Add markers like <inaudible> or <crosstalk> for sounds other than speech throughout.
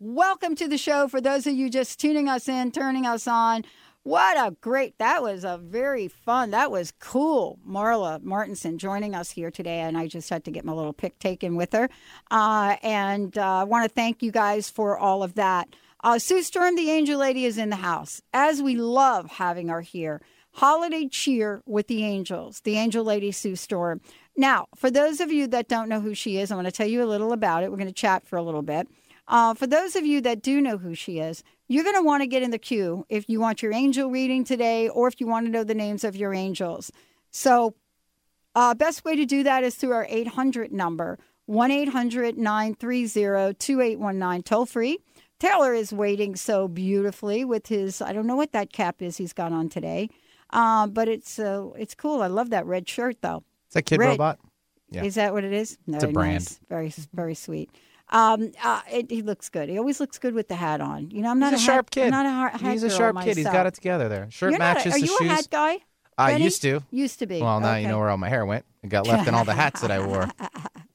Welcome to the show. For those of you just tuning us in, turning us on, what a great, that was a very fun, that was cool. Marla Martinson joining us here today, and I just had to get my little pic taken with her. Uh, and I uh, want to thank you guys for all of that. Uh, Sue Storm, the Angel Lady, is in the house, as we love having her here. Holiday cheer with the angels, the Angel Lady Sue Storm. Now, for those of you that don't know who she is, I want to tell you a little about it. We're going to chat for a little bit. Uh, for those of you that do know who she is, you're going to want to get in the queue if you want your angel reading today or if you want to know the names of your angels. So, uh, best way to do that is through our 800 number, 1 800 930 2819, toll free. Taylor is waiting so beautifully with his, I don't know what that cap is he's got on today, uh, but it's uh, it's cool. I love that red shirt, though. Is that Kid Red. Robot? Yeah. Is that what it is? No, It's a brand. nice. Very, very sweet. Um, uh, it, he looks good. He always looks good with the hat on. You know, I'm not He's a hat- sharp kid. I'm not a hat He's a sharp kid. He's got it together there. Shirt You're not a- matches are the you shoes. a hat guy? I Benny? used to. Used to be. Well, now you know where all my hair went. It got left in all the hats that I wore.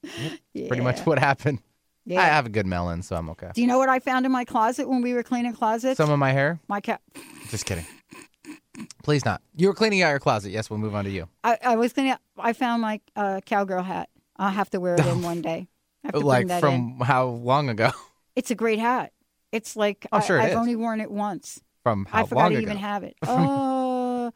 <laughs> Pretty much what happened. Yeah. I have a good melon, so I'm okay. Do you know what I found in my closet when we were cleaning closets? Some of my hair? my cat. Just kidding. Please not. You were cleaning out your closet. Yes, we'll move on to you. I, I was gonna. I found my uh, cowgirl hat. I'll have to wear it in <laughs> one day. I have to like that in. from how long ago? <laughs> It's a great hat. It's like I, sure it I've is. only worn it once. From how I forgot long to ago? even have it. <laughs> Uh,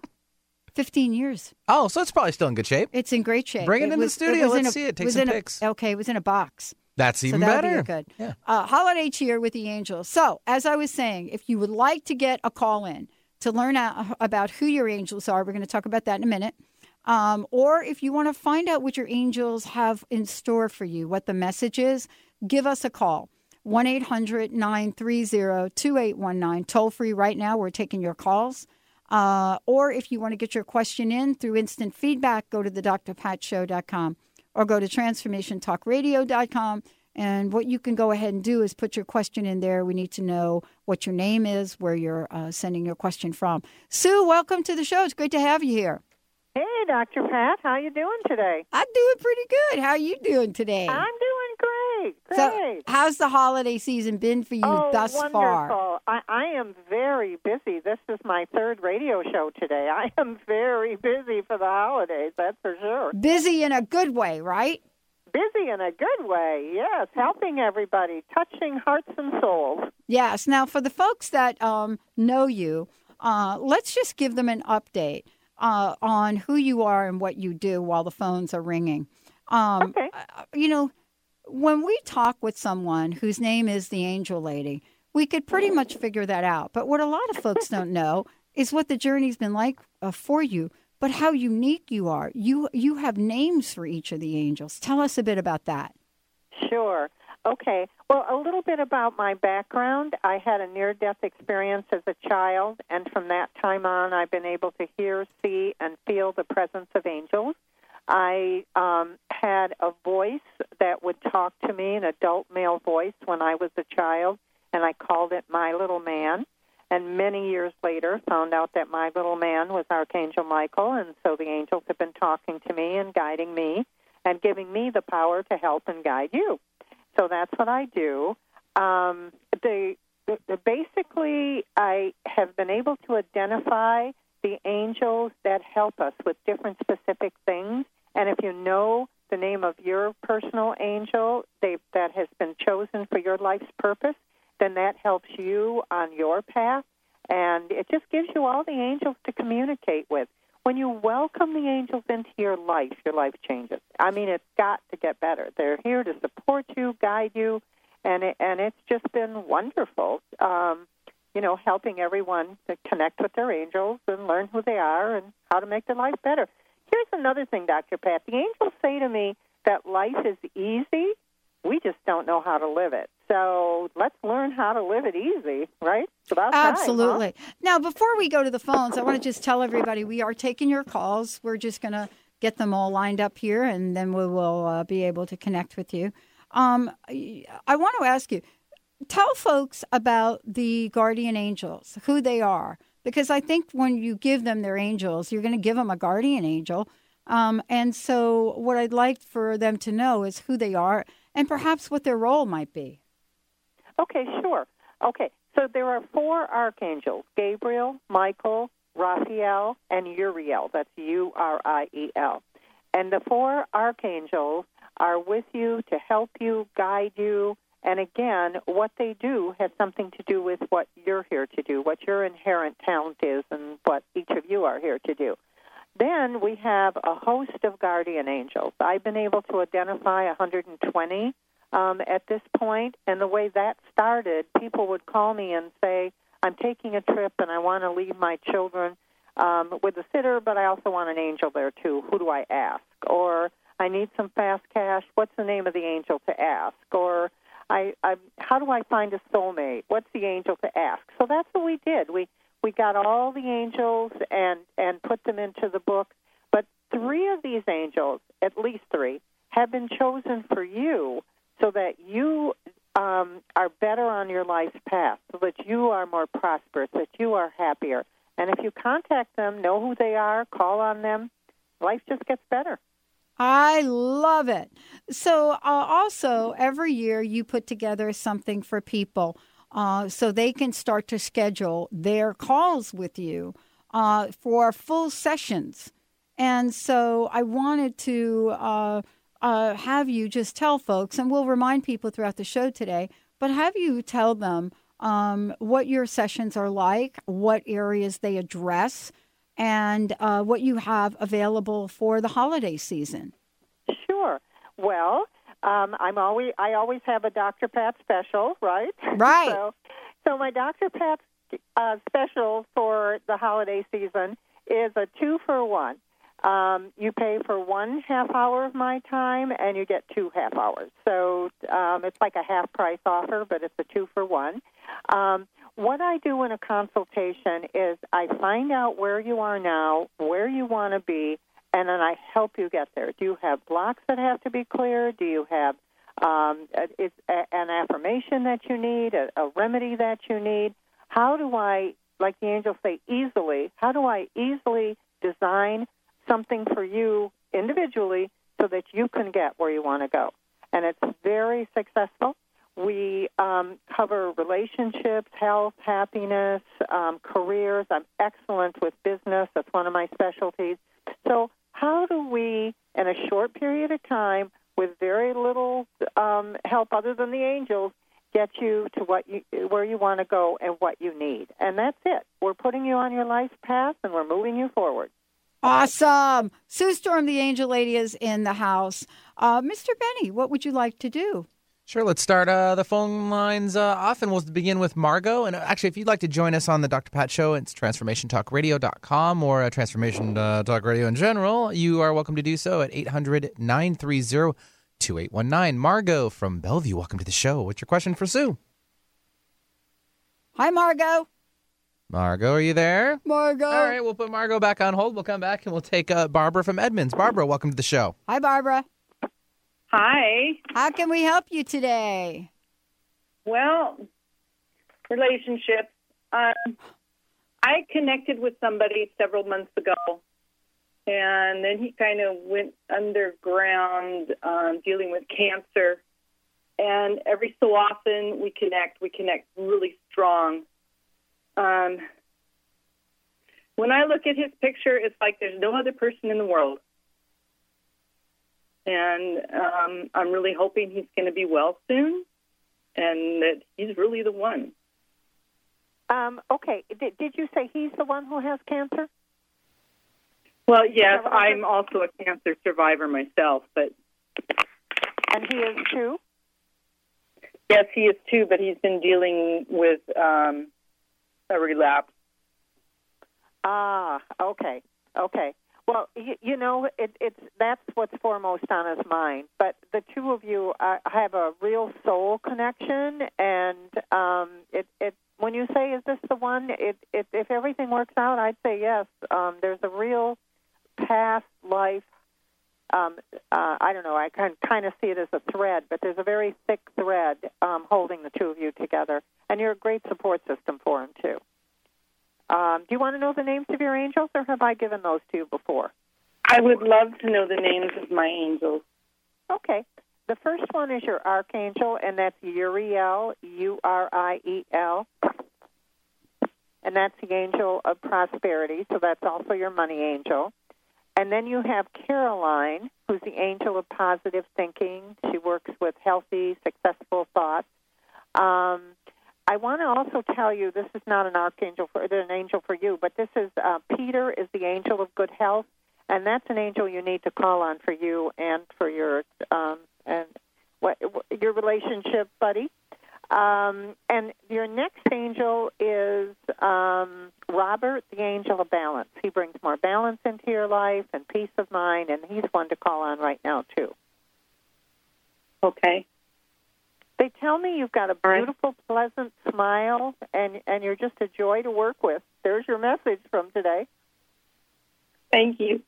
15 years. oh, so it's probably still in good shape. It's in great shape. Bring it in the studio. was Let's a- see it. Take was some in a- pics. okay, it was in a box. That's even so better. be good. Yeah. Uh, holiday cheer with the angels. So, as I was saying, if you would like to get a call in to learn out about who your angels are, we're going to talk about that in a minute. Um, or if you want to find out what your angels have in store for you, what the message is, give us a call. 1 800 930 2819. Toll free right now. We're taking your calls. Uh, or if you want to get your question in through instant feedback, go to the drpatshow.com or go to transformationtalkradio.com. And what you can go ahead and do is put your question in there. We need to know what your name is, where you're uh, sending your question from. Sue, welcome to the show. It's great to have you here. Hey, Dr. Pat, how you doing today? I'm doing pretty good. How are you doing today? I'm doing great. so, Great. how's the holiday season been for you oh, thus wonderful. far? I, I am very busy. This is my third radio show today. I am very busy for the holidays, that's for sure. Busy in a good way, right? Busy in a good way, yes, helping everybody, touching hearts and souls. Yes. Now, for the folks that um, know you, uh, let's just give them an update uh, on who you are and what you do while the phones are ringing. Um, Okay. uh, You know, when we talk with someone whose name is the Angel Lady, we could pretty much figure that out. But what a lot of folks don't <laughs> know is what the journey's been like uh, for you, but how unique you are. You you have names for each of the angels. Tell us a bit about that. Sure. Okay. Well, a little bit about my background. I had a near death experience as a child, and from that time on, I've been able to hear, see, and feel the presence of angels. I um, had a voice that would talk to me, an adult male voice, when I was a child, and I called it My Little Man. And many years later, found out that my little man was Archangel Michael, and so the angels have been talking to me and guiding me and giving me the power to help and guide you. So that's what I do. Um, the, the, the basically, I have been able to identify the angels that help us with different specific things. And if you know the name of your personal angel they, that has been chosen for your life's purpose, then that helps you on your path. And it just gives you all the angels to communicate with. When you welcome the angels into your life, your life changes. I mean, it's got to get better. They're here to support you, guide you, and it, and it's just been wonderful. Um, you know, helping everyone to connect with their angels and learn who they are and how to make their life better. Here's another thing, Dr. Pat. The angels say to me that life is easy. We just don't know how to live it. So let's learn how to live it easy, right? About time, Absolutely. huh? Now, before we go to the phones, I want to just tell everybody we are taking your calls. We're just going to get them all lined up here, and then we will uh, be able to connect with you. Um, I want to ask you tell folks about the guardian angels, who they are, because I think when you give them their angels, you're going to give them a guardian angel. Um, and so, what I'd like for them to know is who they are and perhaps what their role might be. Okay, sure. Okay, so there are four archangels Gabriel, Michael, Raphael, and Uriel. That's U R I E L. And the four archangels are with you to help you, guide you, and again, what they do has something to do with what you're here to do, what your inherent talent is, and what each of you are here to do. Then we have a host of guardian angels. I've been able to identify 120 um, at this point, and the way that started, people would call me and say, I'm taking a trip and I want to leave my children um, with a sitter, but I also want an angel there too. Who do I ask? Or I need some fast cash. What's the name of the angel to ask? Or I, I how do I find a soulmate? What's the angel to ask? So that's what we did. We we got all the angels and and put them into the book. But three of these angels, at least three, have been chosen for you so that you um, are better on your life's path, so that you are more prosperous, that you are happier. And if you contact them, know who they are, call on them, life just gets better. I love it. So, uh, also, every year you put together something for people uh, so they can start to schedule their calls with you uh, for full sessions. And so, I wanted to uh, have you just tell folks, and we'll remind people throughout the show today, but have you tell them um, what your sessions are like, what areas they address and uh, what you have available for the holiday season. Sure. Well, um, I'm always I always have a Dr. Pat special, right? <laughs> Right. so, so my Dr. Pat uh, special for the holiday season is a two for one. Um, you pay for one half hour of my time, and you get two half hours. So um, it's like a half price offer, but it's a two for one. Um, what I do in a consultation is I find out where you are now, where you want to be, and then I help you get there. Do you have blocks that have to be cleared? Do you have um, an affirmation that you need, a, a remedy that you need? How do I, like the angels say, easily? How do I easily design something for you individually so that you can get where you want to go? And it's very successful. We um, cover relationships, health, happiness, um, careers. I'm excellent with business. That's one of my specialties. So, how do we, in a short period of time, with very little um, help other than the angels, get you to what you where you want to go and what you need? And that's it. We're putting you on your life path, and we're moving you forward. Awesome. Sue Storm, the angel lady, is in the house. Uh, Mr. Benny, what would you like to do? Sure, let's start uh, the phone lines uh, off, and we'll begin with Margot. And uh, actually, if you'd like to join us on the Dr. Pat Show, it's transformationtalkradio.com or uh, Transformation uh, Talk Radio in general. You are welcome to do so at 800 930 2819. Margot from Bellevue, welcome to the show. What's your question for Sue? Hi, Margot. Margot, are you there? Margot. All right, we'll put Margot back on hold. We'll come back and we'll take uh, Barbara from Edmonds. Barbara, welcome to the show. Hi, Barbara. Hi. How can we help you today? Well, relationships. Um, I connected with somebody several months ago, and then he kind of went underground um, dealing with cancer. And every so often we connect. We connect really strong. Um, when I look at his picture, it's like there's no other person in the world. And um, I'm really hoping he's going to be well soon and that he's really the one. Um, okay. Did, did you say he's the one who has cancer? Well, yes, I'm also a cancer survivor myself, but. And he is too? Yes, he is too, but he's been dealing with um, a relapse. Ah, okay, okay. Well, you, you know, it, it's that's what's foremost on his mind. But the two of you uh, have a real soul connection, and um, it, it when you say, "Is this the one?" It, it if everything works out, I'd say yes. Um, there's a real past life. Um, uh, I don't know. I can kind of see it as a thread, but there's a very thick thread um, holding the two of you together, and you're a great support system for him too. Um, do you want to know the names of your angels, or have I given those to you before? I would love to know the names of my angels. Okay. The first one is your archangel, and that's Uriel, U R I E L. And that's the angel of prosperity, so that's also your money angel. And then you have Caroline, who's the angel of positive thinking. She works with healthy, successful thoughts. Um, I want to also tell you this is not an archangel for an angel for you, but this is uh, Peter is the angel of good health, and that's an angel you need to call on for you and for your um, and what, your relationship buddy. Um, and your next angel is um, Robert, the angel of balance. He brings more balance into your life and peace of mind, and he's one to call on right now too. Okay. They tell me you've got a beautiful, pleasant smile, and and you're just a joy to work with. There's your message from today. Thank you.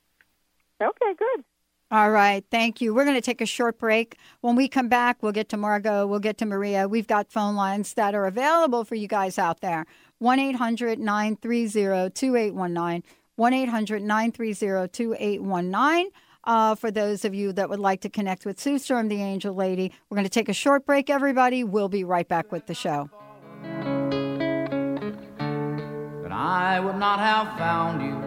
Okay, good. All right, thank you. We're going to take a short break. When we come back, we'll get to Margot, we'll get to Maria. We've got phone lines that are available for you guys out there 1 800 930 2819. 1 800 930 2819. Uh, for those of you that would like to connect with Sue Storm, the Angel Lady, we're going to take a short break, everybody. We'll be right back with the show. But I would not have found you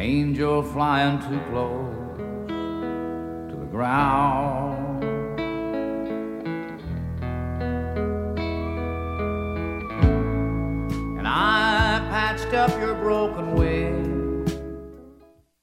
angel flying too close to the ground. And I patched up your broken wing.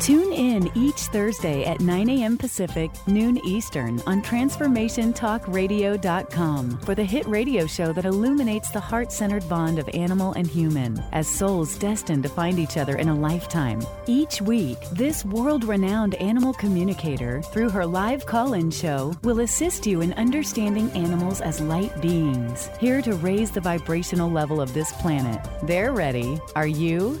Tune in each Thursday at 9 a.m. Pacific, noon Eastern on TransformationTalkRadio.com for the hit radio show that illuminates the heart centered bond of animal and human as souls destined to find each other in a lifetime. Each week, this world renowned animal communicator, through her live call in show, will assist you in understanding animals as light beings, here to raise the vibrational level of this planet. They're ready. Are you?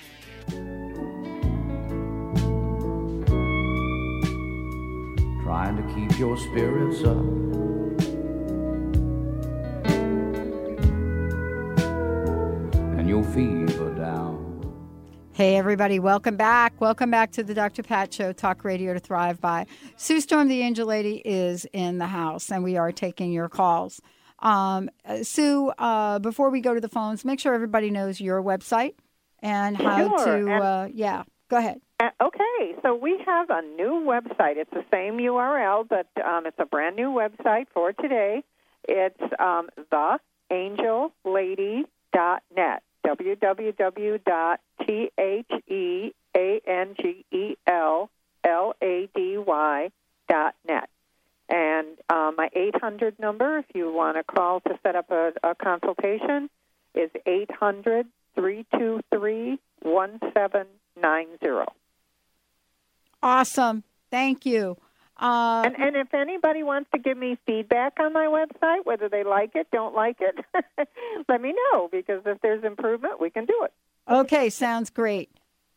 Trying to keep your spirits up. And your fever down. Hey, everybody, welcome back. Welcome back to the Dr. Pat Show, Talk Radio to Thrive By. Sue Storm, the Angel Lady, is in the house, and we are taking your calls. Um, uh, Sue, uh, before we go to the phones, make sure everybody knows your website and how Sure, to, and- uh, yeah, go ahead. Uh, okay, so we have a new website. It's the same URL, but um, it's a brand new website for today. It's um, theangellady.net. www.theangellady.net. And uh, my 800 number, if you want to call to set up a, a consultation, is 800 323 1790. Awesome. Thank you. Uh, And, and if anybody wants to give me feedback on my website, whether they like it, don't like it, <laughs> let me know because if there's improvement, we can do it. okay, sounds great.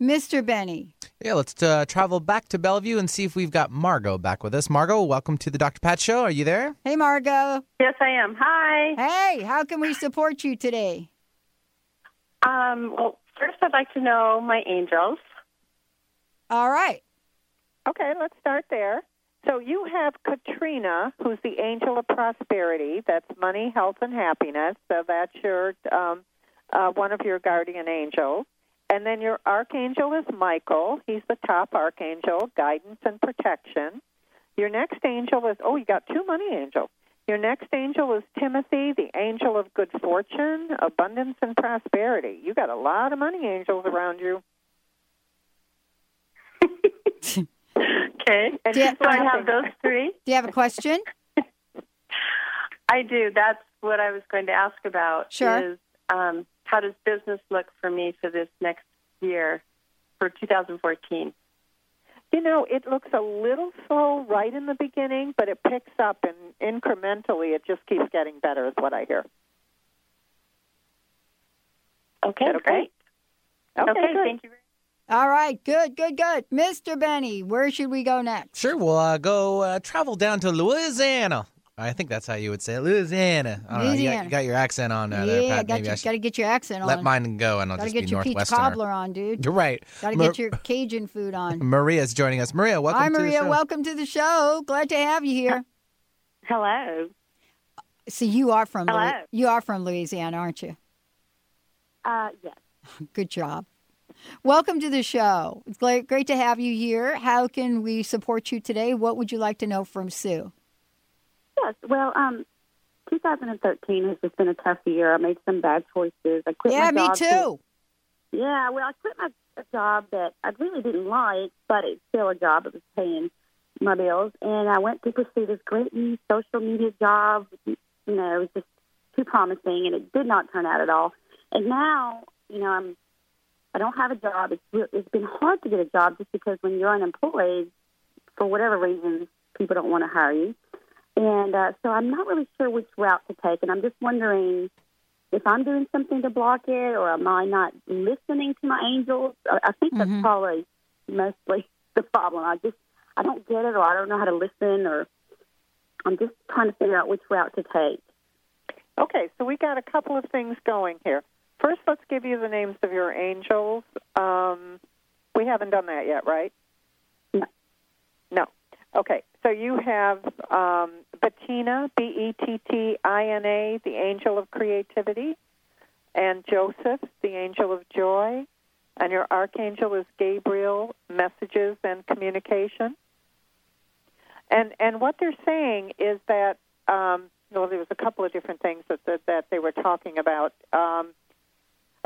Mr. Benny. Yeah, let's uh, travel back to Bellevue and see if we've got Margot back with us. Margot, welcome to the Dr. Pat Show. Are you there? Hey, Margot. Yes, I am. Hi. Hey, how can we support you today? Um, well, first, I'd like to know my angels. All right. Okay, let's start there. So you have Katrina, who's the angel of prosperity. That's money, health, and happiness. So that's your um, uh, one of your guardian angels. And then your archangel is Michael. He's the top archangel, guidance and protection. Your next angel is oh, you got two money angels. Your next angel is Timothy, the angel of good fortune, abundance, and prosperity. You got a lot of money angels around you. <laughs> Okay. And Yeah. So I have those three. Do you have a question? <laughs> I do. That's what I was going to ask about. Sure. Is um, how does business look for me for this next year, for 2014? You know, it looks a little slow right in the beginning, but it picks up and incrementally it just keeps getting better, is what I hear. Okay, okay? great. Okay, okay good. thank you. very All right, good, good, good. Mr. Benny, where should we go next? Sure, we'll uh, go uh, travel down to Louisiana. I think that's how you would say it. Louisiana. I don't know. You got, Louisiana. you got your accent on uh, there, yeah, Pat. got Maybe you, I got to get your accent let on. mine go and I'll Got to just get be your peach Northwesterner. cobbler on, dude. You're <laughs> right. Got to Mar- get your Cajun food on. Maria's joining us. Maria, welcome Hi, to the Maria. show. Welcome to the show. Glad to have you here. Hello. So you are from Louis- Hello. you are from Louisiana, aren't you? Uh, yes. <laughs> Good job. Welcome to the show. It's great, great to have you here. How can we support you today? What would you like to know from Sue? Yes. Well, um, 2013 has just been a tough year. I made some bad choices. I quit yeah, me too. yeah. Well, I quit my job that I really didn't like, but it's still a job. that was paying my bills, and I went to pursue this great new social media job. You know, it was just too promising, and it did not turn out at all. And now, you know, I'm I don't have a job. It's re- it's been hard to get a job just because when you're unemployed, for whatever reasons, people don't want to hire you. And uh, so I'm not really sure which route to take, and I'm just wondering if I'm doing something to block it, or am I not listening to my angels? I I think that's probably mostly <laughs> the problem. I just I don't get it, or I don't know how to listen, or I'm just trying to figure out which route to take. Okay, so we got a couple of things going here. First, let's give you the names of your angels. Um, We haven't done that yet, right? No. No. Okay. So you have um, Bettina, B E T T I N A, the angel of creativity, and Joseph, the angel of joy, and your archangel is Gabriel, messages and communication. And and what they're saying is that um, well, there was a couple of different things that that, that they were talking about. Um,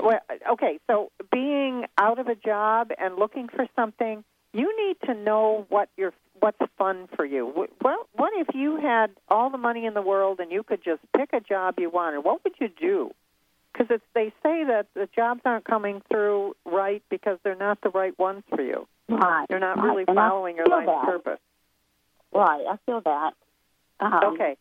well, okay, so being out of a job and looking for something, you need to know what your what's fun for you. Well, what if you had all the money in the world and you could just pick a job you wanted? What would you do? Because they say that the jobs aren't coming through right because they're not the right ones for you. Right. You're not right. really And following your life's that. purpose. Right, I feel that. Um, Okay.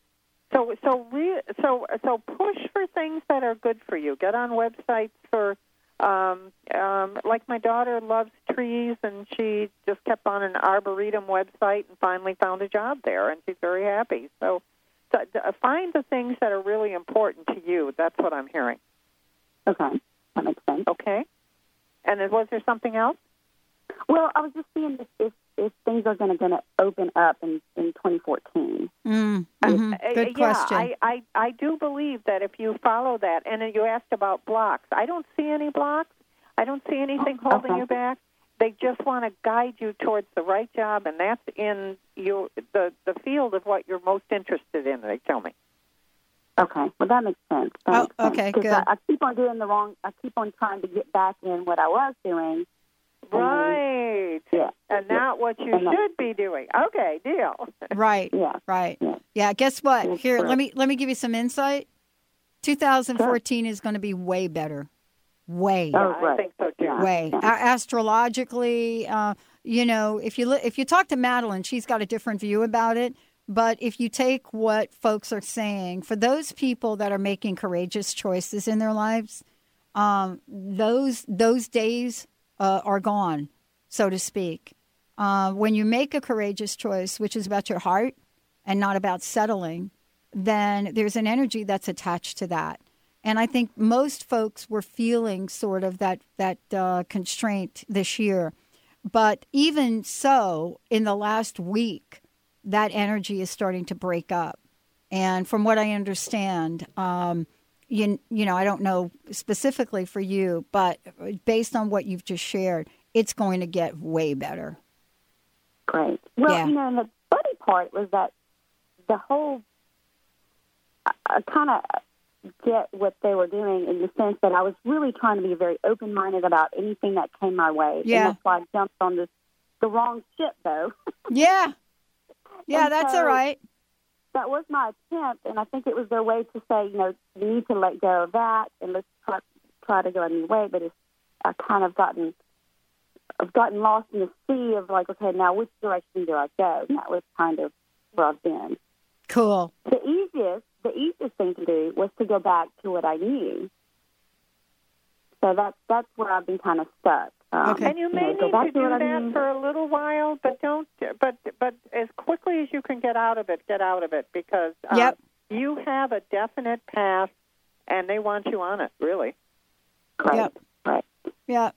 So so re- so so push for things that are good for you. Get on websites for um um like my daughter loves trees and she just kept on an arboretum website and finally found a job there and she's very happy. So so uh, find the things that are really important to you. That's what I'm hearing. Okay, that makes sense. Okay. And then was there something else? Well, I was just seeing if if, if things are going to going to open up in in 2014. Mm, Uh, mhm. uh, Good yeah, question. I, I, I do believe that if you follow that, and you asked about blocks, I don't see any blocks. I don't see anything holding okay. you back. They just want to guide you towards the right job, and that's in your the the field of what you're most interested in. They tell me. Okay, well that makes sense. That Oh, makes okay, good. I, I keep on doing the wrong. I keep on trying to get back in what I was doing. And then- Right. Yeah. And not what you And that- should be doing. Okay, deal. <laughs> Right. Yeah. Right. Yeah. Yeah. Guess what? That's Here, let me let me give you some insight. 2014 is going to be way better. Way. Oh, right. I think so too. Way A- astrologically uh, you know if you li- if you talk to madeline she's got a different view about it but if you take what folks are saying for those people that are making courageous choices in their lives um, those those days uh, are gone so to speak uh, when you make a courageous choice which is about your heart and not about settling then there's an energy that's attached to that and I think most folks were feeling sort of that that uh, constraint this year. But even so, in the last week, that energy is starting to break up. And from what I understand, um, you you know, I don't know specifically for you, but based on what you've just shared, it's going to get way better. Great. Well, Yeah. you know, and the funny part was that the whole. I, I kind of get what they were doing in the sense that I was really trying to be very open minded about anything that came my way. Yeah. And that's why I jumped on this the wrong ship, though. Yeah, <laughs> yeah, And that's so- all right. That was my attempt, and I think it was their way to say, you know, you need to let go of that and let's try, try to go a new way. But it's I kind of gotten I've gotten lost in the sea of like, okay, now which direction do I go? And that was kind of where I've been. Cool. The easiest, the easiest thing to do was to go back to what I knew. So that's that's where I've been kind of stuck. Um, Okay. And you may know, go need back to to do what I that for a little while, but don't. But but as quickly as you can get out of it, get out of it because uh, Yep. you have a definite path, and they want you on it. Really. Great. Yep. Right. Yeah.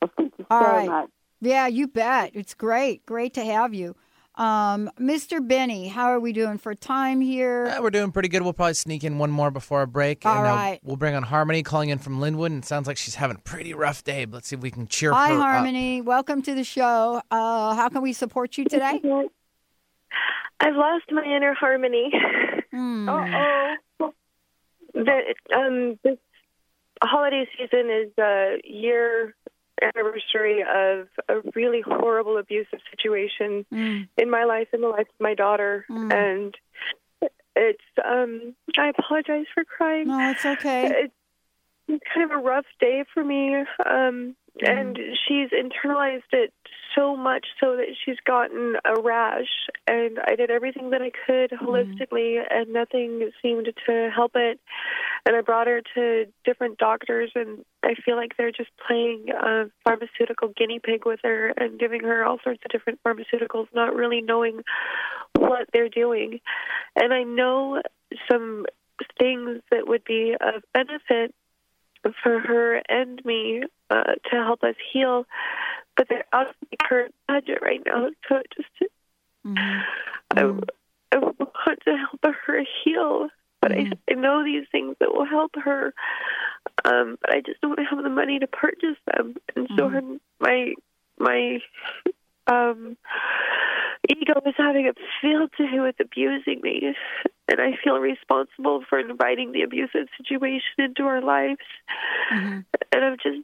Well, thank you All so right. much. Yeah, you bet. It's great. Great to have you. Um, Mr. Benny, how are we doing for time here? Uh, we're doing pretty good. We'll probably sneak in one more before our break. All and, uh, right. we'll bring on Harmony calling in from Lynnwood. And it sounds like she's having a pretty rough day. But let's see if we can cheer Hi, her up. Harmony. Welcome to the show. Uh, how can we support you today? <laughs> I've lost my inner harmony. Hmm. <laughs> Oh. The um this holiday season is a year anniversary of a really horrible abusive situation Mm. in my life in the life of my daughter Mm. and it's um I apologize for crying. No, it's okay. It's kind of a rough day for me. Um and mm-hmm. she's internalized it so much so that she's gotten a rash and I did everything that I could mm-hmm. holistically and nothing seemed to help it. And I brought her to different doctors and I feel like they're just playing a pharmaceutical guinea pig with her and giving her all sorts of different pharmaceuticals not really knowing what they're doing. And I know some things that would be of benefit for her and me uh, to help us heal. but they're out of my current budget right now. So it just, Mm-hmm. I, I want to help her heal, but I, I know these things that will help her. Um, but I just don't have the money to purchase them, and so her my my um ego is having a field day with abusing me, and I feel responsible for inviting the abusive situation into our lives, and I'm just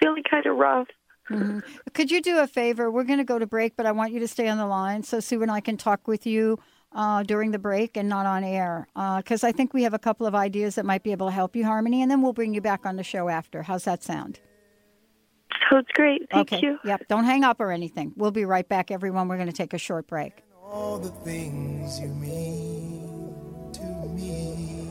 feeling kind of rough. Mhm. Could you do a favor? We're going to go to break, but I want you to stay on the line so Sue and I can talk with you uh, during the break and not on air. Because I think we have a couple of ideas that might be able to help you, Harmony, and then we'll bring you back on the show after. How's that sound? Sounds great. Thank okay. you. Yep. Don't hang up or anything. We'll be right back, everyone. We're going to take a short break. all the things you mean to me.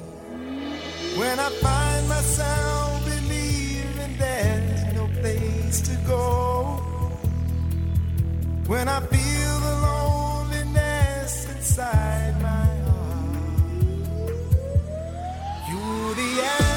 When I find myself believing there's no place to go. When I feel the loneliness inside my heart. You're the answer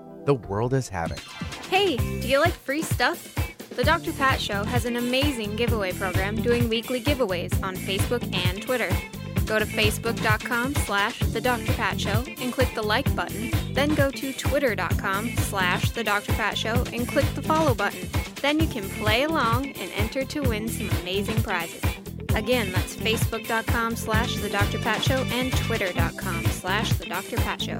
the world is having. Hey, do you like free stuff? The Dr. Pat Show has an amazing giveaway program doing weekly giveaways on Facebook and Twitter. Go to facebook.com slash the Dr. Pat Show and click the like button. Then go to twitter.com slash the Dr. Pat Show and click the follow button. Then you can play along and enter to win some amazing prizes. Again, that's facebook.com slash the Dr. Pat Show and twitter.com slash the Dr. Pat Show.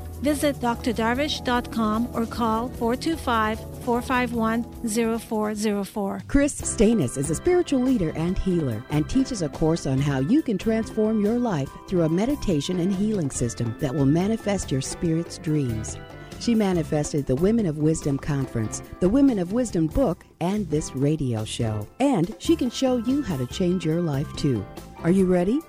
Visit drdarvish.com or call 425 451 0404. Kris Steinnes is a spiritual leader and healer and teaches a course on how you can transform your life through a meditation and healing system that will manifest your spirit's dreams. She manifested the Women of Wisdom Conference, the Women of Wisdom book, and this radio show. And she can show you how to change your life too. Are you ready?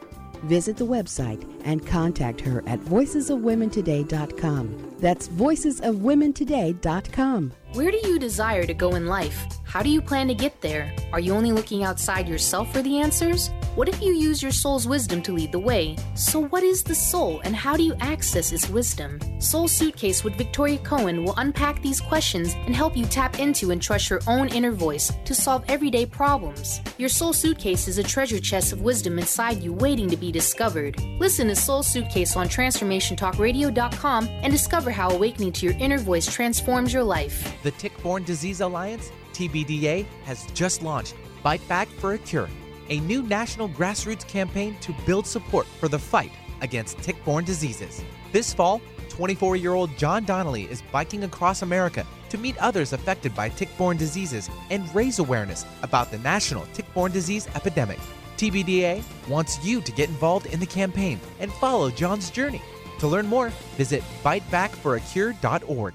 Visit the website and contact her at voicesofwomentoday.com. That's voicesofwomentoday.com. Where do you desire to go in life? How do you plan to get there? Are you only looking outside yourself for the answers? What if you use your soul's wisdom to lead the way? So, what is the soul and how do you access its wisdom? Soul Suitcase with Victoria Cohen will unpack these questions and help you tap into and trust your own inner voice to solve everyday problems. Your Soul Suitcase is a treasure chest of wisdom inside you waiting to be discovered. Listen to Soul Suitcase on TransformationTalkRadio.com and discover how awakening to your inner voice transforms your life. The Tick Borne Disease Alliance, TBDA, has just launched Bite Back for a Cure, a new national grassroots campaign to build support for the fight against tick borne diseases. This fall, 24 year old John Donnelly is biking across America to meet others affected by tick borne diseases and raise awareness about the national tick borne disease epidemic. TBDA wants you to get involved in the campaign and follow John's journey. To learn more, visit bitebackforacure.org.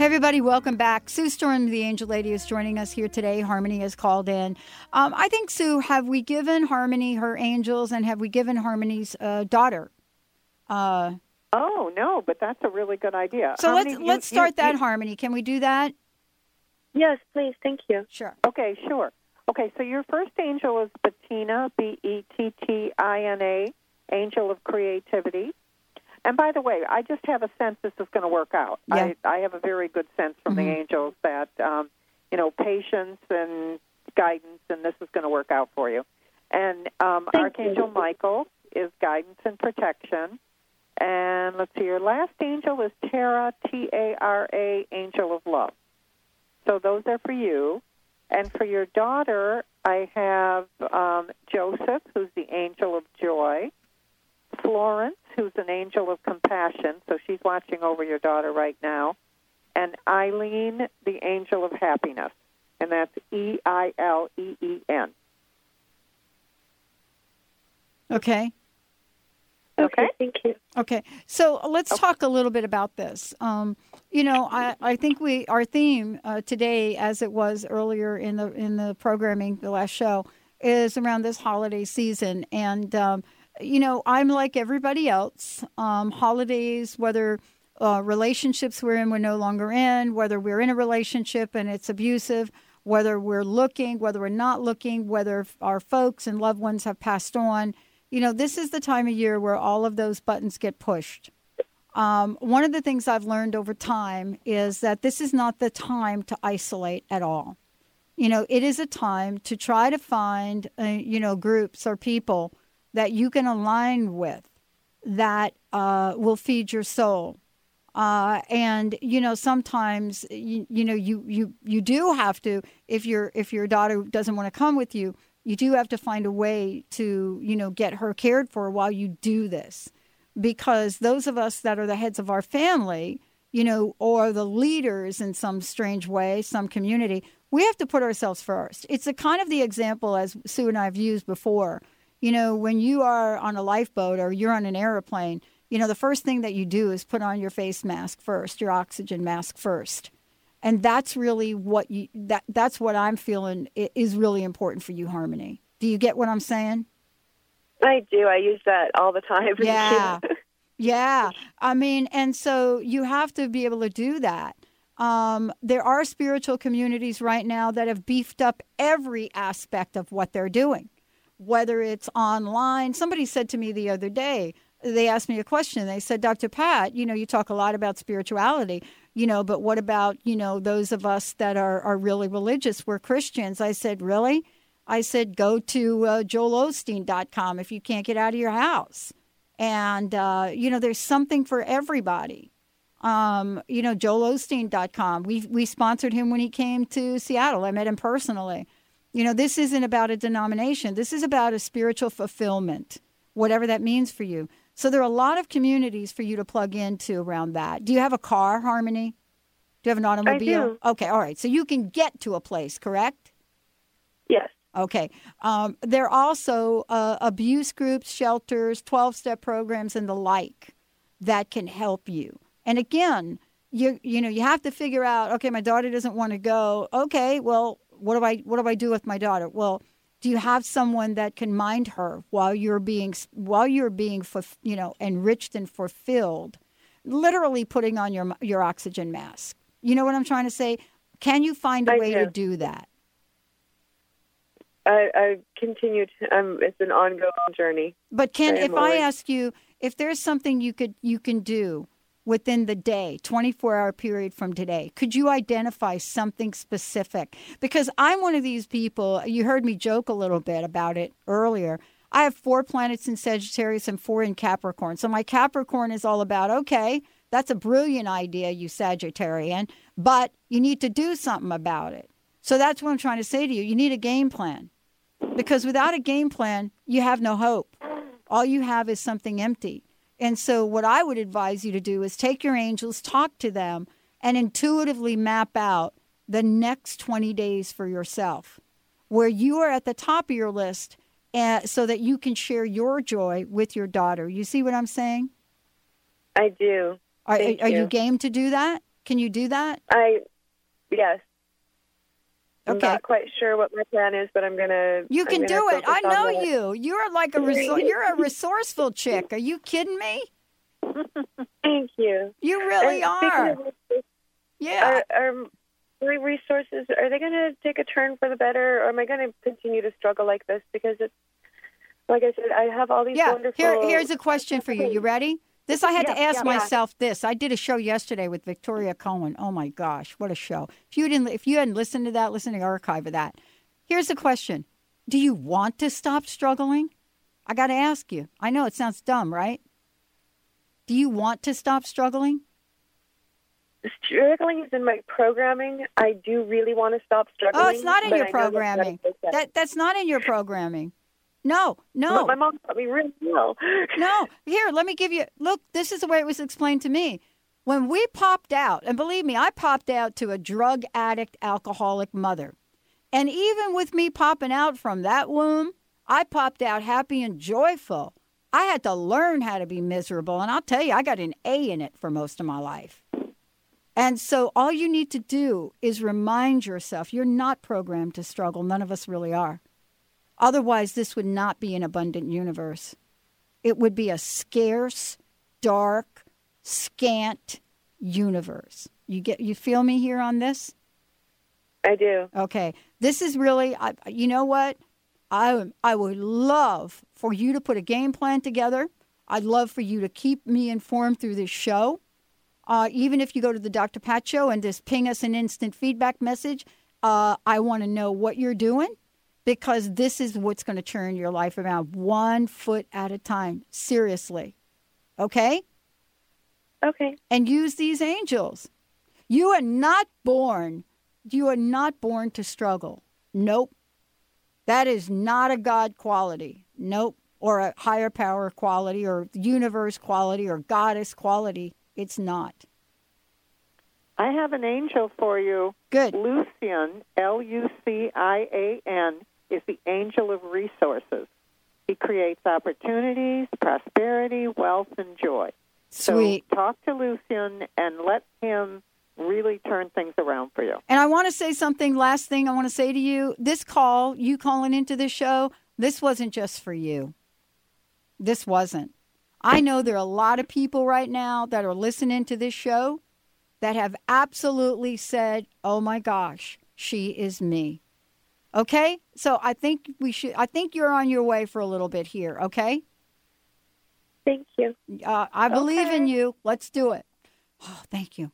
Hey, everybody. Welcome back. Sue Storm, the Angel Lady, is joining us here today. Harmony has called in. Um, I think, Sue, have we given Harmony her angels and have we given Harmony's uh, daughter? Uh, Oh no, but that's a really good idea. so Harmony, let's you- let's start you- that, you- Harmony. Can we do that? Yes, please. Thank you. Sure. Okay, sure. Okay, so your first angel is Bettina, B E T T I N A, angel of creativity. And by the way, I just have a sense this is going to work out. Yeah. I, I have a very good sense from the Mhm. angels that, um, you know, patience and guidance, and this is going to work out for you. And um, Thank Archangel you. Michael is guidance and protection. And let's see, your last angel is Tara, T A R A, angel of love. So those are for you. And for your daughter, I have um, Joseph, who's the angel of joy, Florence, who's an angel of compassion, so she's watching over your daughter right now, and Eileen, the angel of happiness, and that's E I L E E N. Okay. Okay. Thank you. Okay, so let's talk a little bit about this. Um, you know, I, I think we our theme uh, today, as it was earlier in the in the programming, the last show, is around this holiday season, and um, you know, I'm like everybody else. Um, holidays, whether uh, relationships we're in, we're no longer in, whether we're in a relationship and it's abusive, whether we're looking, whether we're not looking, whether our folks and loved ones have passed on. You know, this is the time of year where all of those buttons get pushed. Um, one of the things I've learned over time is that this is not the time to isolate at all. You know, it is a time to try to find, uh, you know, groups or people that you can align with that uh, will feed your soul. Uh, and you know, sometimes you, you know you you you do have to if your if your daughter doesn't want to come with you, you do have to find a way to you know get her cared for while you do this because those of us that are the heads of our family, you know, or the leaders in some strange way, some community, we have to put ourselves first. It's a kind of the example as Sue and I have used before. You know, when you are on a lifeboat or you're on an airplane, you know, the first thing that you do is put on your face mask first, your oxygen mask first. And that's really what you that that's what I'm feeling is really important for you, Harmony. Do you get what I'm saying? I do. I use that all the time. <laughs> Yeah. Yeah. I mean, and so you have to be able to do that. Um, there are spiritual communities right now that have beefed up every aspect of what they're doing, whether it's online. Somebody said to me the other day, they asked me a question. They said, Dr. Pat, you know, you talk a lot about spirituality, you know, but what about, you know, those of us that are, are really religious? We're Christians. I said, really? I said, go to uh, joelosteen.com if you can't get out of your house. And, uh, you know, there's something for everybody. Um, you know, joelosteen.com. We, we sponsored him when he came to Seattle. I met him personally. You know, this isn't about a denomination. This is about a spiritual fulfillment, whatever that means for you. So there are a lot of communities for you to plug into around that. Do you have a car, Harmony? Do you have an automobile? I do. Okay, all right. So you can get to a place, correct? Yes. Okay. Um, there are also uh, abuse groups, shelters, 12 step programs, and the like that can help you. And again, you you know you have to figure out. Okay, my daughter doesn't want to go. Okay, well, what do I what do I do with my daughter? Well, do you have someone that can mind her while you're being while you're being you know enriched and fulfilled? Literally putting on your your oxygen mask. You know what I'm trying to say? Can you find a I way do. to do that? I, I continue to. Um, it's an ongoing journey. But can I if I ask you if there's something you could you can do within the day, 24 hour period from today, could you identify something specific? Because I'm one of these people, you heard me joke a little bit about it earlier. I have four planets in Sagittarius and four in Capricorn. So my Capricorn is all about, okay, that's a brilliant idea, you Sagittarian, but you need to do something about it. So that's what I'm trying to say to you. You need a game plan because without a game plan, you have no hope. All you have is something empty. And so, what I would advise you to do is take your angels, talk to them, and intuitively map out the next 20 days for yourself, where you are at the top of your list uh, so that you can share your joy with your daughter. You see what I'm saying? I do. Are, Thank are you you. game to do that? Can you do that? I, yes. I'm Okay. not quite sure what my plan is, but I'm gonna. You can gonna do it. I know you. You're like a resor- you're a <laughs> resourceful chick. Are you kidding me? Thank you. You really are. of- Yeah. Are, are my resources are they going to take a turn for the better, or am I going to continue to struggle like this? Because it's like I said, I have all these Yeah. wonderful. Here, here's a question for you. You ready? This I had to ask yeah. myself. This I did a show yesterday with Victoria Cohen. Oh my gosh, what a show! If you didn't, if you hadn't listened to that, listen to the archive of that. Here's the question: Do you want to stop struggling? I got to ask you. I know it sounds dumb, right? Do you want to stop struggling? struggling is in my programming. I do really want to stop struggling. Oh, it's not in your I know that's programming. That that's not in your programming. No, no. But my mom taught me really well. no, here, let me give you. Look, this is the way it was explained to me. When we popped out, and believe me, I popped out to a drug addict, alcoholic mother. And even with me popping out from that womb, I popped out happy and joyful. I had to learn how to be miserable. And I'll tell you, I got an A in it for most of my life. And so all you need to do is remind yourself you're not programmed to struggle. None of us really are. Otherwise, this would not be an abundant universe. It would be a scarce, dark, scant universe. You get you feel me here on this? I do. Okay. This is really I, you know what? I I would love for you to put a game plan together. I'd love for you to keep me informed through this show. Uh, even if you go to the Dr. Pat Show and just ping us an instant feedback message, uh, I want to know what you're doing because this is what's going to turn your life around one foot at a time. Seriously. Okay? Okay. And use these angels. You are not born, you are not born to struggle. Nope. That is not a God quality. Nope. Or a higher power quality or universe quality or goddess quality. It's not. I have an angel for you. Good. Lucian, L U C I A N, is the angel of resources. He creates opportunities, prosperity, wealth, and joy. Sweet. So talk to Lucian and let him really turn things around for you. And I want to say something, last thing I want to say to you. This call, you calling into this show, this wasn't just for you. This wasn't. I know there are a lot of people right now that are listening to this show that have absolutely said, oh my gosh, she is me. Okay? So I think we should, I think you're on your way for a little bit here, okay? Thank you. Uh, I believe in you. Let's do it. Oh, thank you.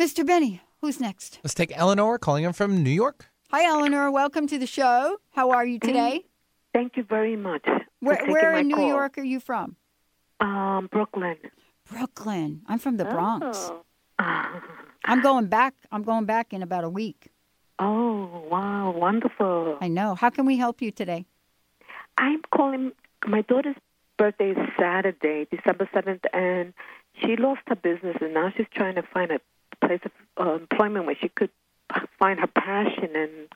Mr. Benny, who's next? Let's take Eleanor calling in from New York. Hi, Eleanor. Welcome to the show. How are you today? Thank you very much. Where, where in New call. York are you from? Um, Brooklyn. Brooklyn. I'm from the Bronx. Oh. <laughs> I'm going back. I'm going back in about a week. Oh, wow, wonderful. I know. How can we help you today? I'm calling. My daughter's birthday is Saturday, December 7th, and she lost her business, and now she's trying to find a place of uh, employment where she could find her passion and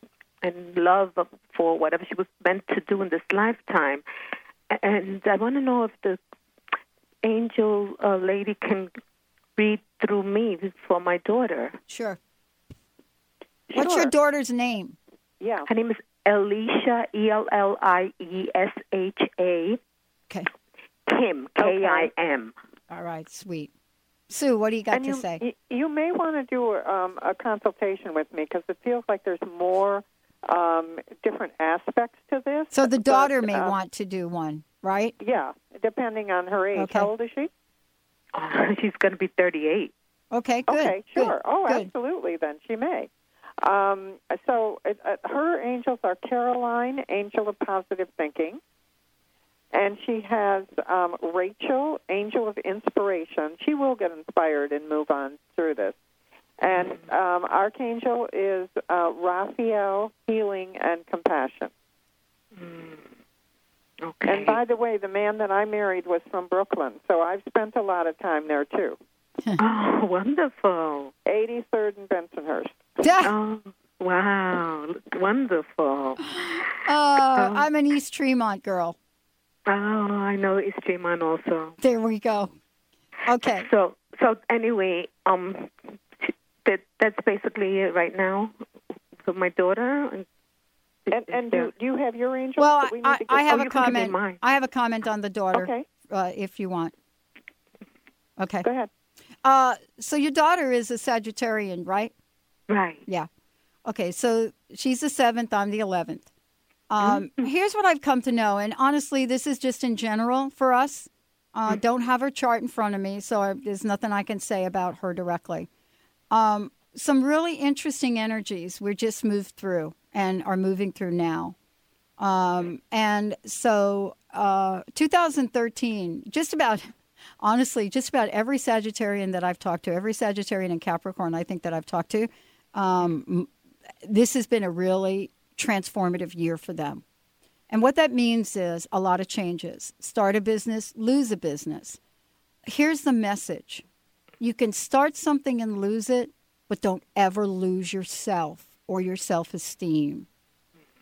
and love for whatever she was meant to do in this lifetime. And I want to know if the angel uh, lady can read through me for my daughter. Sure. What's your daughter's name? Yeah. Her name is Elliesha, E L L I E S H A. Okay. Kim, K I M. All right, sweet. Sue, what do you got and to you, say? You may want to do um, a consultation with me because it feels like there's more um, different aspects to this. So the daughter but, may um, want to do one, right? Yeah, depending on her age. Okay. How old is she? <laughs> she's going to be 38. Okay, good. Okay, good, sure. Oh, good. absolutely. Then she may. Um, so uh, uh, her angels are Caroline, angel of positive thinking, and she has um, Rachel, angel of inspiration. She will get inspired and move on through this. And um, archangel is uh, Raphael, healing and compassion. Okay. And by the way, the man that I married was from Brooklyn, so I've spent a lot of time there too. oh, wonderful. 83rd and Bensonhurst. Oh, wow. Wonderful. Uh, I'm an East Tremont girl. Oh, I know East Tremont also. There we go. Okay. So, so anyway, um, that that's basically it right now for my daughter. And, And, and do, do you have your angel? Well, we need I, to I have Oh, a you can give me comment. I have a comment on the daughter. Okay. Uh, if you want. Okay. Go ahead. Uh, so your daughter is a Sagittarian, right? Right. Yeah. Okay. So she's the seventh. I'm the eleventh. Um, Mm-hmm. Here's what I've come to know, and honestly, this is just in general for us. Uh, don't have her chart in front of me, so I, there's nothing I can say about her directly. Um, some really interesting energies we're just moved through and are moving through now. Um, and so, uh, 2013, just about, honestly, just about every Sagittarian that I've talked to, every Sagittarian and Capricorn I think that I've talked to, um, this has been a really transformative year for them. And what that means is a lot of changes. Start a business, lose a business. Here's the message you can start something and lose it, but don't ever lose yourself or your self esteem.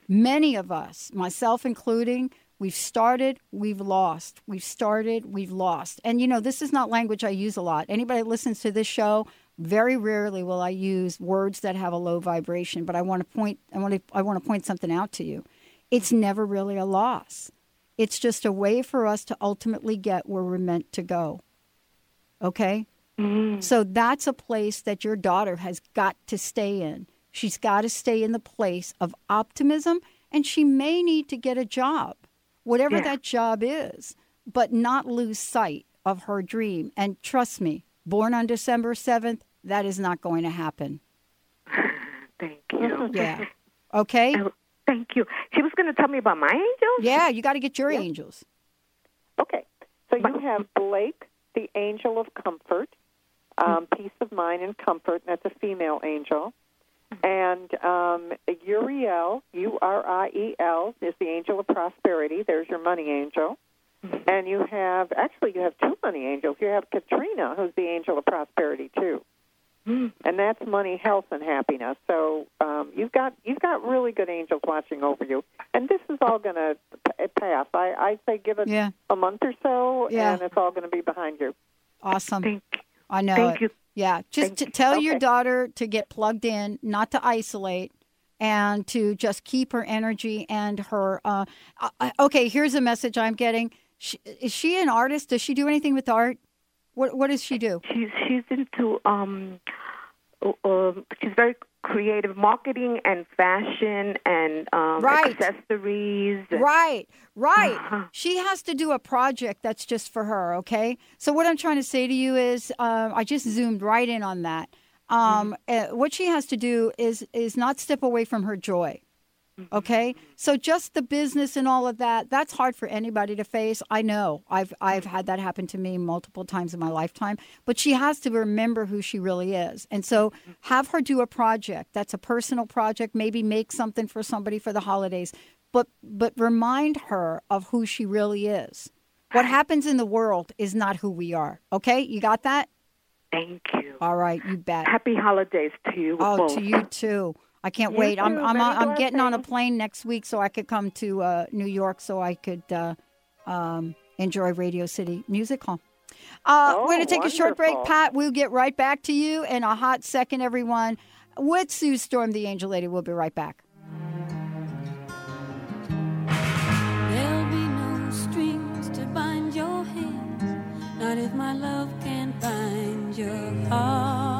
Many of us, myself including, we've started, we've lost. We've started, we've lost. And you know, this is not language I use a lot. Anybody that listens to this show, very rarely will I use words that have a low vibration, but I want to point I want to I want to point something out to you. It's never really a loss. It's just a way for us to ultimately get where we're meant to go. Okay? Mm-hmm. So that's a place that your daughter has got to stay in. She's got to stay in the place of optimism, and she may need to get a job, whatever Yeah. that job is, but not lose sight of her dream. And trust me, born on December 7th, that is not going to happen. <laughs> Thank you. Yeah. <laughs> Okay? Thank you. She was going to tell me about my angels? Yeah, you got to get your angels. Okay. So you have Blake, the angel of comfort, um, peace of mind and comfort, and that's a female angel. And um, Uriel, U R I E L, is the angel of prosperity. There's your money angel. And you have, actually, you have two money angels. You have Katrina, who's the angel of prosperity, too. <gasps> And that's money, health, and happiness. So um, you've got you've got really good angels watching over you, and this is all going to pass. I, I say give it Yeah. a month or so, Yeah. and it's all going to be behind you. Awesome. Thank I know. Thank it. you. Yeah. Just to you. tell your daughter to get plugged in, not to isolate, and to just keep her energy and her. Uh, uh, okay, here's a message I'm getting. She, is she an artist? Does she do anything with art? What What does she do? She's she's into um, uh, she's very creative, marketing and fashion and um, Right. accessories. Right, right. Uh-huh. She has to do a project that's just for her, okay? So, what I'm trying to say to you is, uh, I just zoomed right in on that. Um, Mm-hmm. uh, what she has to do is is not step away from her joy. Mm-hmm. Okay, so just the business and all of that—that's hard for anybody to face. I know. I've I've had that happen to me multiple times in my lifetime. But she has to remember who she really is, and so have her do a project that's a personal project. Maybe make something for somebody for the holidays, but but remind her of who she really is. What happens in the world is not who we are. Okay, you got that? Thank you. All right, you bet. Happy holidays to you. Oh, both. to you too. I can't You wait. I'm. I'm Many I'm getting on a plane next week so I could come to uh, New York so I could uh, um, enjoy Radio City Music Hall. Uh, Oh, we're going to take a short break. Pat. We'll get right back to you in a hot second, everyone. With Sue Storm, the Angel Lady. We'll be right back. There'll be no strings to bind your hands, not if my love can find your heart.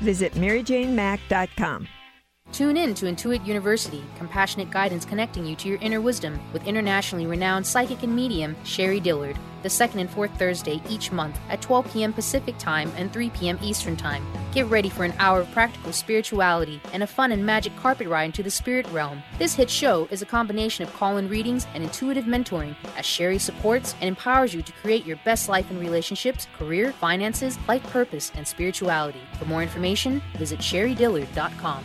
Visit maryjanemack.com. Tune in to Intuit University, compassionate guidance connecting you to your inner wisdom with internationally renowned psychic and medium Sherrie Dillard, the second and fourth Thursday each month at 12 p.m. Pacific Time and 3 p.m. Eastern Time. Get ready for an hour of practical spirituality and a fun and magic carpet ride into the spirit realm. This hit show is a combination of call in readings and intuitive mentoring as Sherrie supports and empowers you to create your best life in relationships, career, finances, life purpose, and spirituality. For more information, visit sherriedillard.com.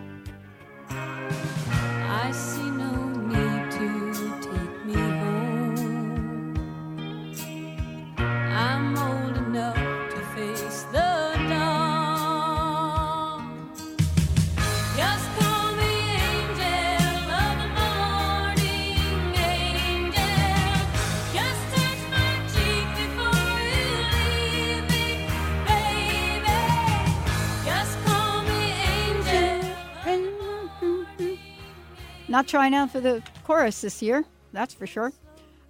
Trying out for the chorus this year, that's for sure.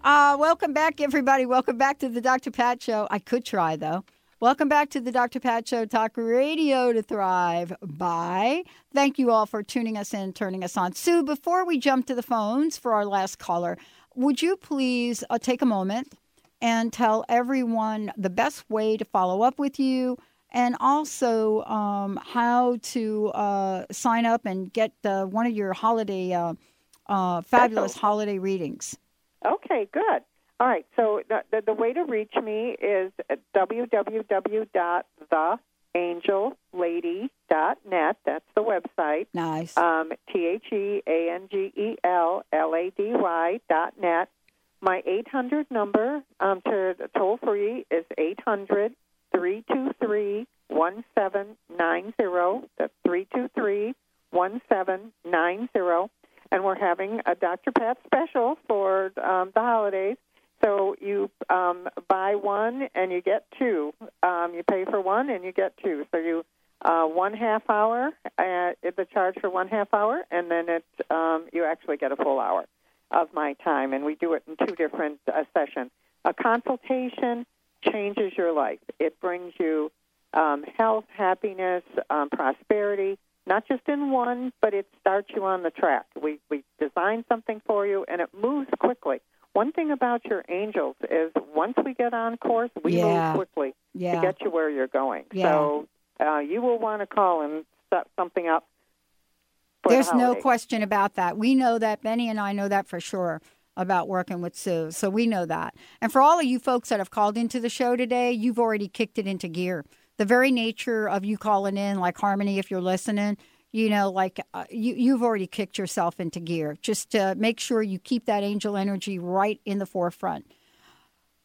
Uh, welcome back, everybody. Welcome back to the Dr. Pat Show. I could try, though. Welcome back to the Dr. Pat Show, Talk Radio to Thrive By. Thank you all for tuning us in, turning us on. Sue, before we jump to the phones for our last caller, would you please uh, take a moment and tell everyone the best way to follow up with you and also um, how to uh, sign up and get uh, one of your holiday, uh, fabulous holiday readings? Okay, good. All right, so the, the, the way to reach me is at www.theangelLady.net. That's the website. Nice. Um, T H E A N G E L L A D Y dot net. My 800 number um, to the toll free is 800 323 1790. That's 323 1790. And we're having a Dr. Pat special for um, the holidays. So you um, buy one and you get two. Um, you pay for one and you get two. So you uh, one half hour, uh, the charge for one half hour, and then it um, you actually get a full hour of my time. And we do it in two different uh, sessions. A consultation changes your life. It brings you um, health, happiness, um, prosperity, not just in one, but it starts you on the track. We we design something for you, and it moves quickly. One thing about your angels is once we get on course, we Yeah. move quickly Yeah. to get you where you're going. Yeah. So uh, you will want to call and set something up. For the There's no question about that. We know that. Benny and I know that for sure about working with Sue. So we know that. And for all of you folks that have called into the show today, you've already kicked it into gear. The very nature of you calling in, like Harmony, if you're listening, you know, like uh, you, you've already kicked yourself into gear. Just to make sure you keep that angel energy right in the forefront.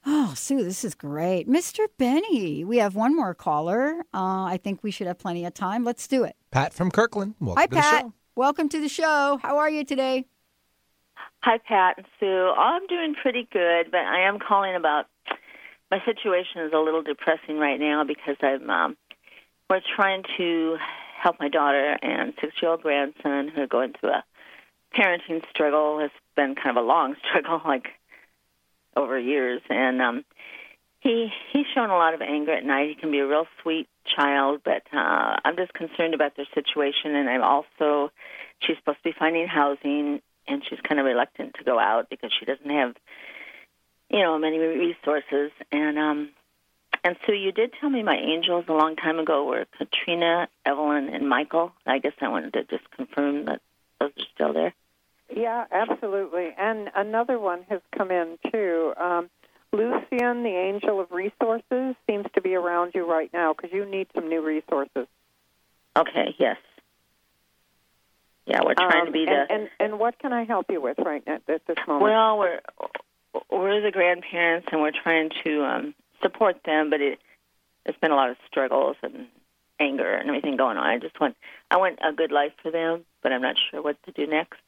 Oh, Sue, this is great. Mr. Benny, we have one more caller. Uh, I think we should have plenty of time. Let's do it. Pat from Kirkland. Welcome Hi, to the Pat. show. Welcome to the show. How are you today? Hi, Pat and Sue. I'm doing pretty good, but I am calling about my situation is a little depressing right now because I'm um, we're trying to help my daughter and six-year-old grandson who are going through a parenting struggle. It's been kind of a long <laughs> struggle, like over years, and um, he he's shown a lot of anger at night. He can be a real sweet child, but uh, I'm just concerned about their situation, and I'm also she's supposed to be finding housing, and she's kind of reluctant to go out because she doesn't have you know many resources, and um, and so you did tell me my angels a long time ago were Katrina, Evelyn, and Michael. I guess I wanted to just confirm that those are still there. Yeah, absolutely. And another one has come in too. Um, Lucian, the angel of resources, seems to be around you right now because you need some new resources. Okay. Yes. Yeah, we're trying Um, to be and, the. and and what can I help you with right now at this moment? Well, we're we're the grandparents, and we're trying to um, support them, but it it's been a lot of struggles and anger and everything going on. I just want I want a good life for them, but I'm not sure what to do next.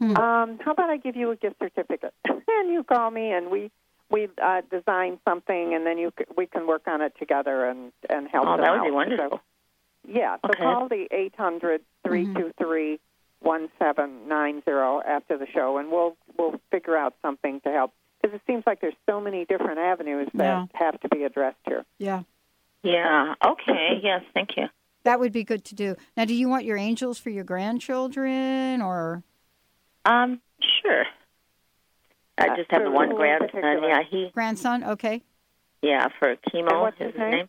Um, how about I give you a gift certificate, <laughs> and you call me, and we we uh, design something, and then you c- we can work on it together and and help. Oh, them that would out. be wonderful. So, yeah, so Okay. call the eight hundred three two three one seven nine zero after the show, and we'll we'll figure out something to help. Because it seems like there's so many different avenues that Yeah. have to be addressed here. Yeah. Yeah. Okay. yes. Thank you. That would be good to do. Now, do you want your angels for your grandchildren or? Um. Sure. I just have the one grandson. particular? Yeah. He. Grandson? Okay. Yeah. For And Kimo. what's his his name? name?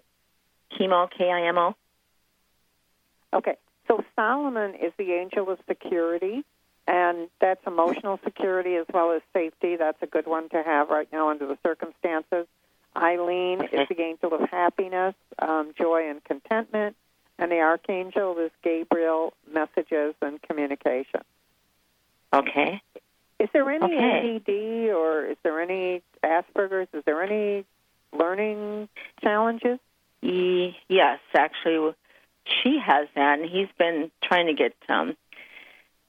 Kimo. K I M O. Okay, so Solomon is the angel of security, and that's emotional security as well as safety. That's a good one to have right now under the circumstances. Eileen is the angel of happiness, um, joy, and contentment, and the archangel is Gabriel, messages and communication. Okay. Is there any Okay. ADD or is there any Asperger's? Is there any learning challenges? Ye- yes, actually, she has that, and he's been trying to get um,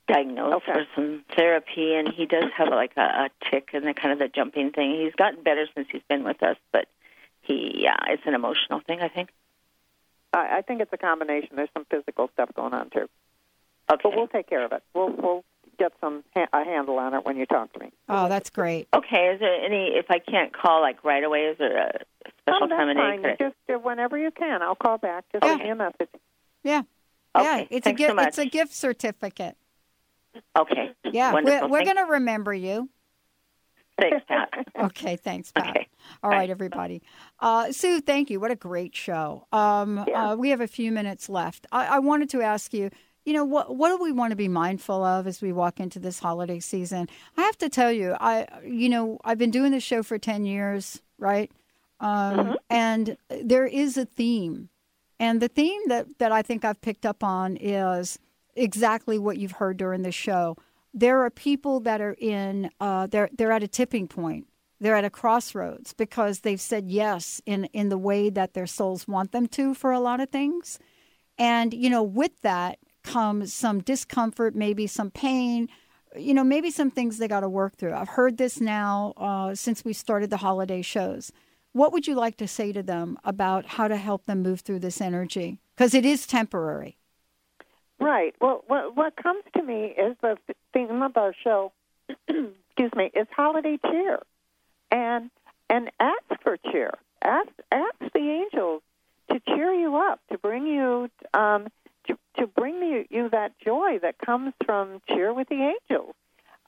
diagnosed for some therapy, and he does have like a, a tick and the kind of the jumping thing. He's gotten better since he's been with us, but he, yeah, it's an emotional thing, I think. I, I think it's a combination. There's some physical stuff going on too. Okay. But we'll take care of it. We'll we'll get some ha- a handle on it when you talk to me. Oh, that's great. Okay, is there any? If I can't call like right away, is there a special oh, that's time of day? fine. Could Just uh, whenever you can, I'll call back. Just send me a message. Yeah. Okay, Yeah, it's thanks a gift. so much. It's a gift certificate. Okay. Yeah, Wonderful. we're, we're going to remember you. Thanks, Pat. <laughs> Okay, thanks, Pat. Okay. All right, everybody. Uh, Sue, thank you. What a great show. Um, uh, we have a few minutes left. I, I wanted to ask you, you know, what what do we want to be mindful of as we walk into this holiday season? I have to tell you, I you know, I've been doing this show for ten years, right? Um, And there is a theme, and the theme that that I think I've picked up on is exactly what you've heard during the show. There are people that are in uh, they're they're at a tipping point. They're at a crossroads because they've said yes in in the way that their souls want them to for a lot of things. And you know, with that comes some discomfort, maybe some pain, you know, maybe some things they got to work through. I've heard this now uh, since we started the holiday shows. What would you like to say to them about how to help them move through this energy? Because it is temporary. Right. Well, what what comes to me is the theme of our show. <clears throat> excuse me. Is holiday cheer, and and ask for cheer. Ask ask the angels to cheer you up, to bring you um, to bring you, you that joy that comes from cheer with the angels.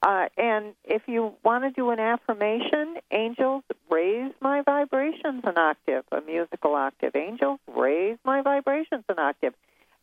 Uh, and if you want to do an affirmation, angels raise my vibrations an octave, a musical octave. Angels raise my vibrations an octave.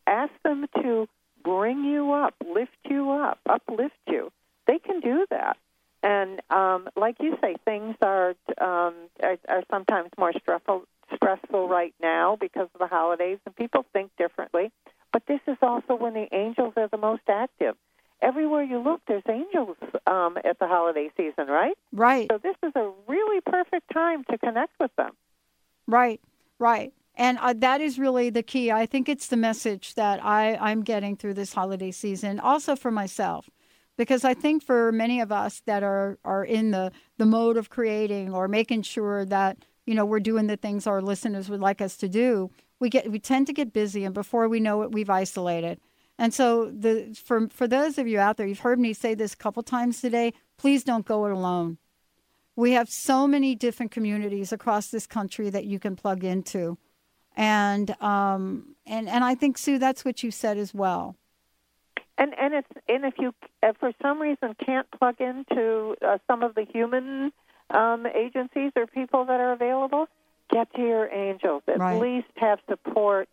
Ask them to bring you up, lift you up, uplift you. They can do that. And um, like you say, things are, um, are are sometimes more stressful stressful right now because of the holidays, and people think differently. But this is also when the angels are the most active. Everywhere you look, there's angels um, at the holiday season, right? Right. So this is a really perfect time to connect with them. Right, right. And uh, that is really the key. I think it's the message that I, I'm getting through this holiday season, also for myself. Because I think for many of us that are, are in the, the mode of creating or making sure that, you know, we're doing the things our listeners would like us to do, we get we tend to get busy, and before we know it, we've isolated. And so, the for for those of you out there, you've heard me say this a couple times today. Please don't go it alone. We have so many different communities across this country that you can plug into, and um, and and I think Sue, that's what you said as well. And and it's and if you if for some reason can't plug into uh, some of the human um, agencies or people that are available, get to your angels. At Right. least have support.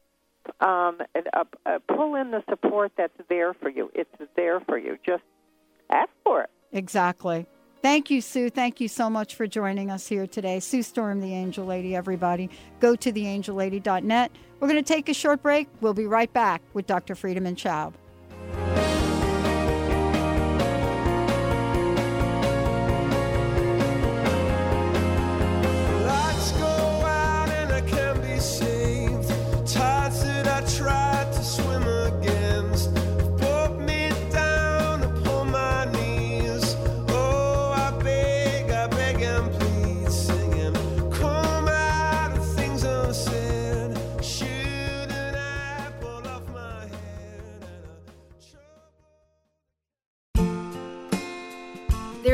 Um, and, uh, uh, pull in the support that's there for you. It's there for you. Just ask for it. Exactly. Thank you, Sue. Thank you so much for joining us here today. Sue Storm, the Angel Lady, everybody. Go to theangellady.net. We're going to take a short break. We'll be right back with Dr. Friedemann Schaub.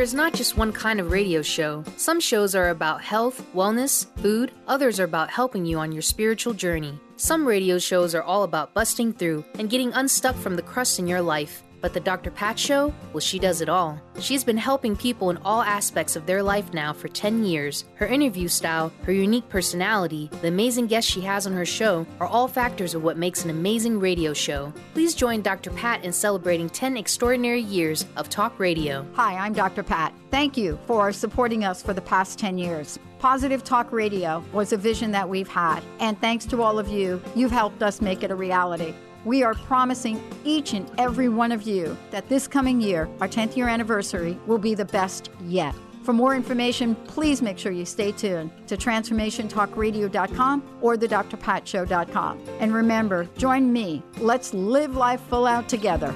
There is not just one kind of radio show. Some shows are about health, wellness, food, others are about helping you on your spiritual journey. Some radio shows are all about busting through and getting unstuck from the crust in your life. But the Dr. Pat Show, well, she does it all. She's been helping people in all aspects of their life now for 10 years. Her interview style, her unique personality, the amazing guests she has on her show are all factors of what makes an amazing radio show. Please join Dr. Pat in celebrating 10 extraordinary years of talk radio. Hi, I'm Dr. Pat. Thank you for supporting us for the past 10 years. Positive Talk Radio was a vision that we've had, and thanks to all of you, you've helped us make it a reality. We are promising each and every one of you that this coming year, our 10th year anniversary, will be the best yet. For more information, please make sure you stay tuned to transformationtalkradio.com or thedrpatshow.com. And remember, join me. Let's live life full out together.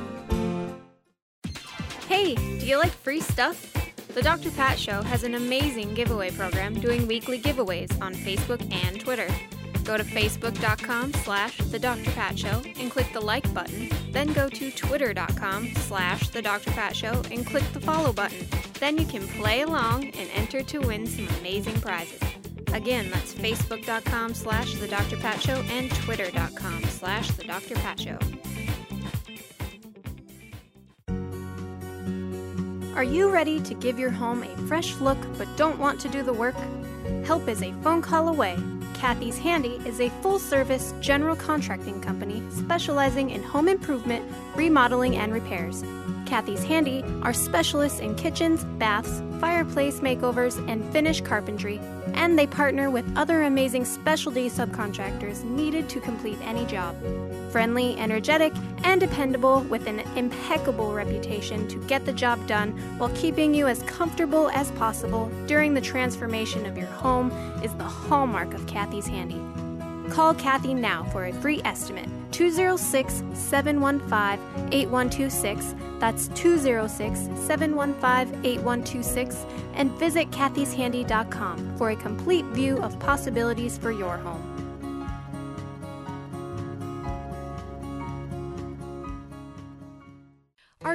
Hey, do you like free stuff? The Dr. Pat Show has an amazing giveaway program doing weekly giveaways on Facebook and Twitter. Go to facebook.com slash The Dr. Pat Show and click the like button. Then go to twitter.com slash The Dr. Pat Show and click the follow button. Then you can play along and enter to win some amazing prizes. Again, that's facebook.com slash The Dr. Pat Show and twitter.com slash The Dr. Pat Show. Are you ready to give your home a fresh look but don't want to do the work? Help is a phone call away. Kathy's Handy is a full service general contracting company specializing in home improvement, remodeling, and repairs. Kathy's Handy are specialists in kitchens, baths, fireplace makeovers, and finish carpentry, and they partner with other amazing specialty subcontractors needed to complete any job. Friendly, energetic, and dependable with an impeccable reputation to get the job done while keeping you as comfortable as possible during the transformation of your home is the hallmark of Kathy's Handy. Call Kathy now for a free estimate 206 715 8126. That's 206 715 8126. And visit kathyshandy.com for a complete view of possibilities for your home.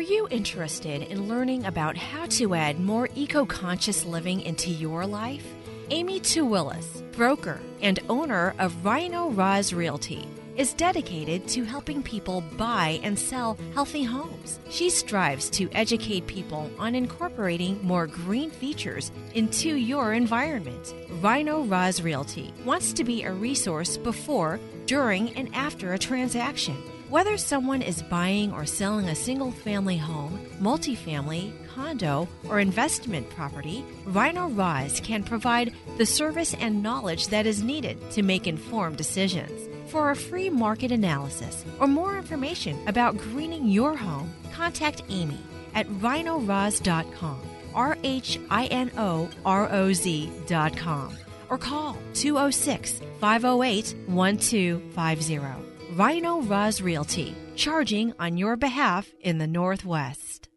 Are you interested in learning about how to add more eco conscious living into your life? Amy Tuwillis, broker and owner of Rhino Roz Realty, is dedicated to helping people buy and sell healthy homes. She strives to educate people on incorporating more green features into your environment. Rhino Roz Realty wants to be a resource before, during, and after a transaction. Whether someone is buying or selling a single family home, multifamily, condo, or investment property, Rhino Roz can provide the service and knowledge that is needed to make informed decisions. For a free market analysis or more information about greening your home, contact Amy at rhinoroz.com, R H I N O R O Z.com, or call 206 508 1250. Rhino Roz Realty, charging on your behalf in the Northwest.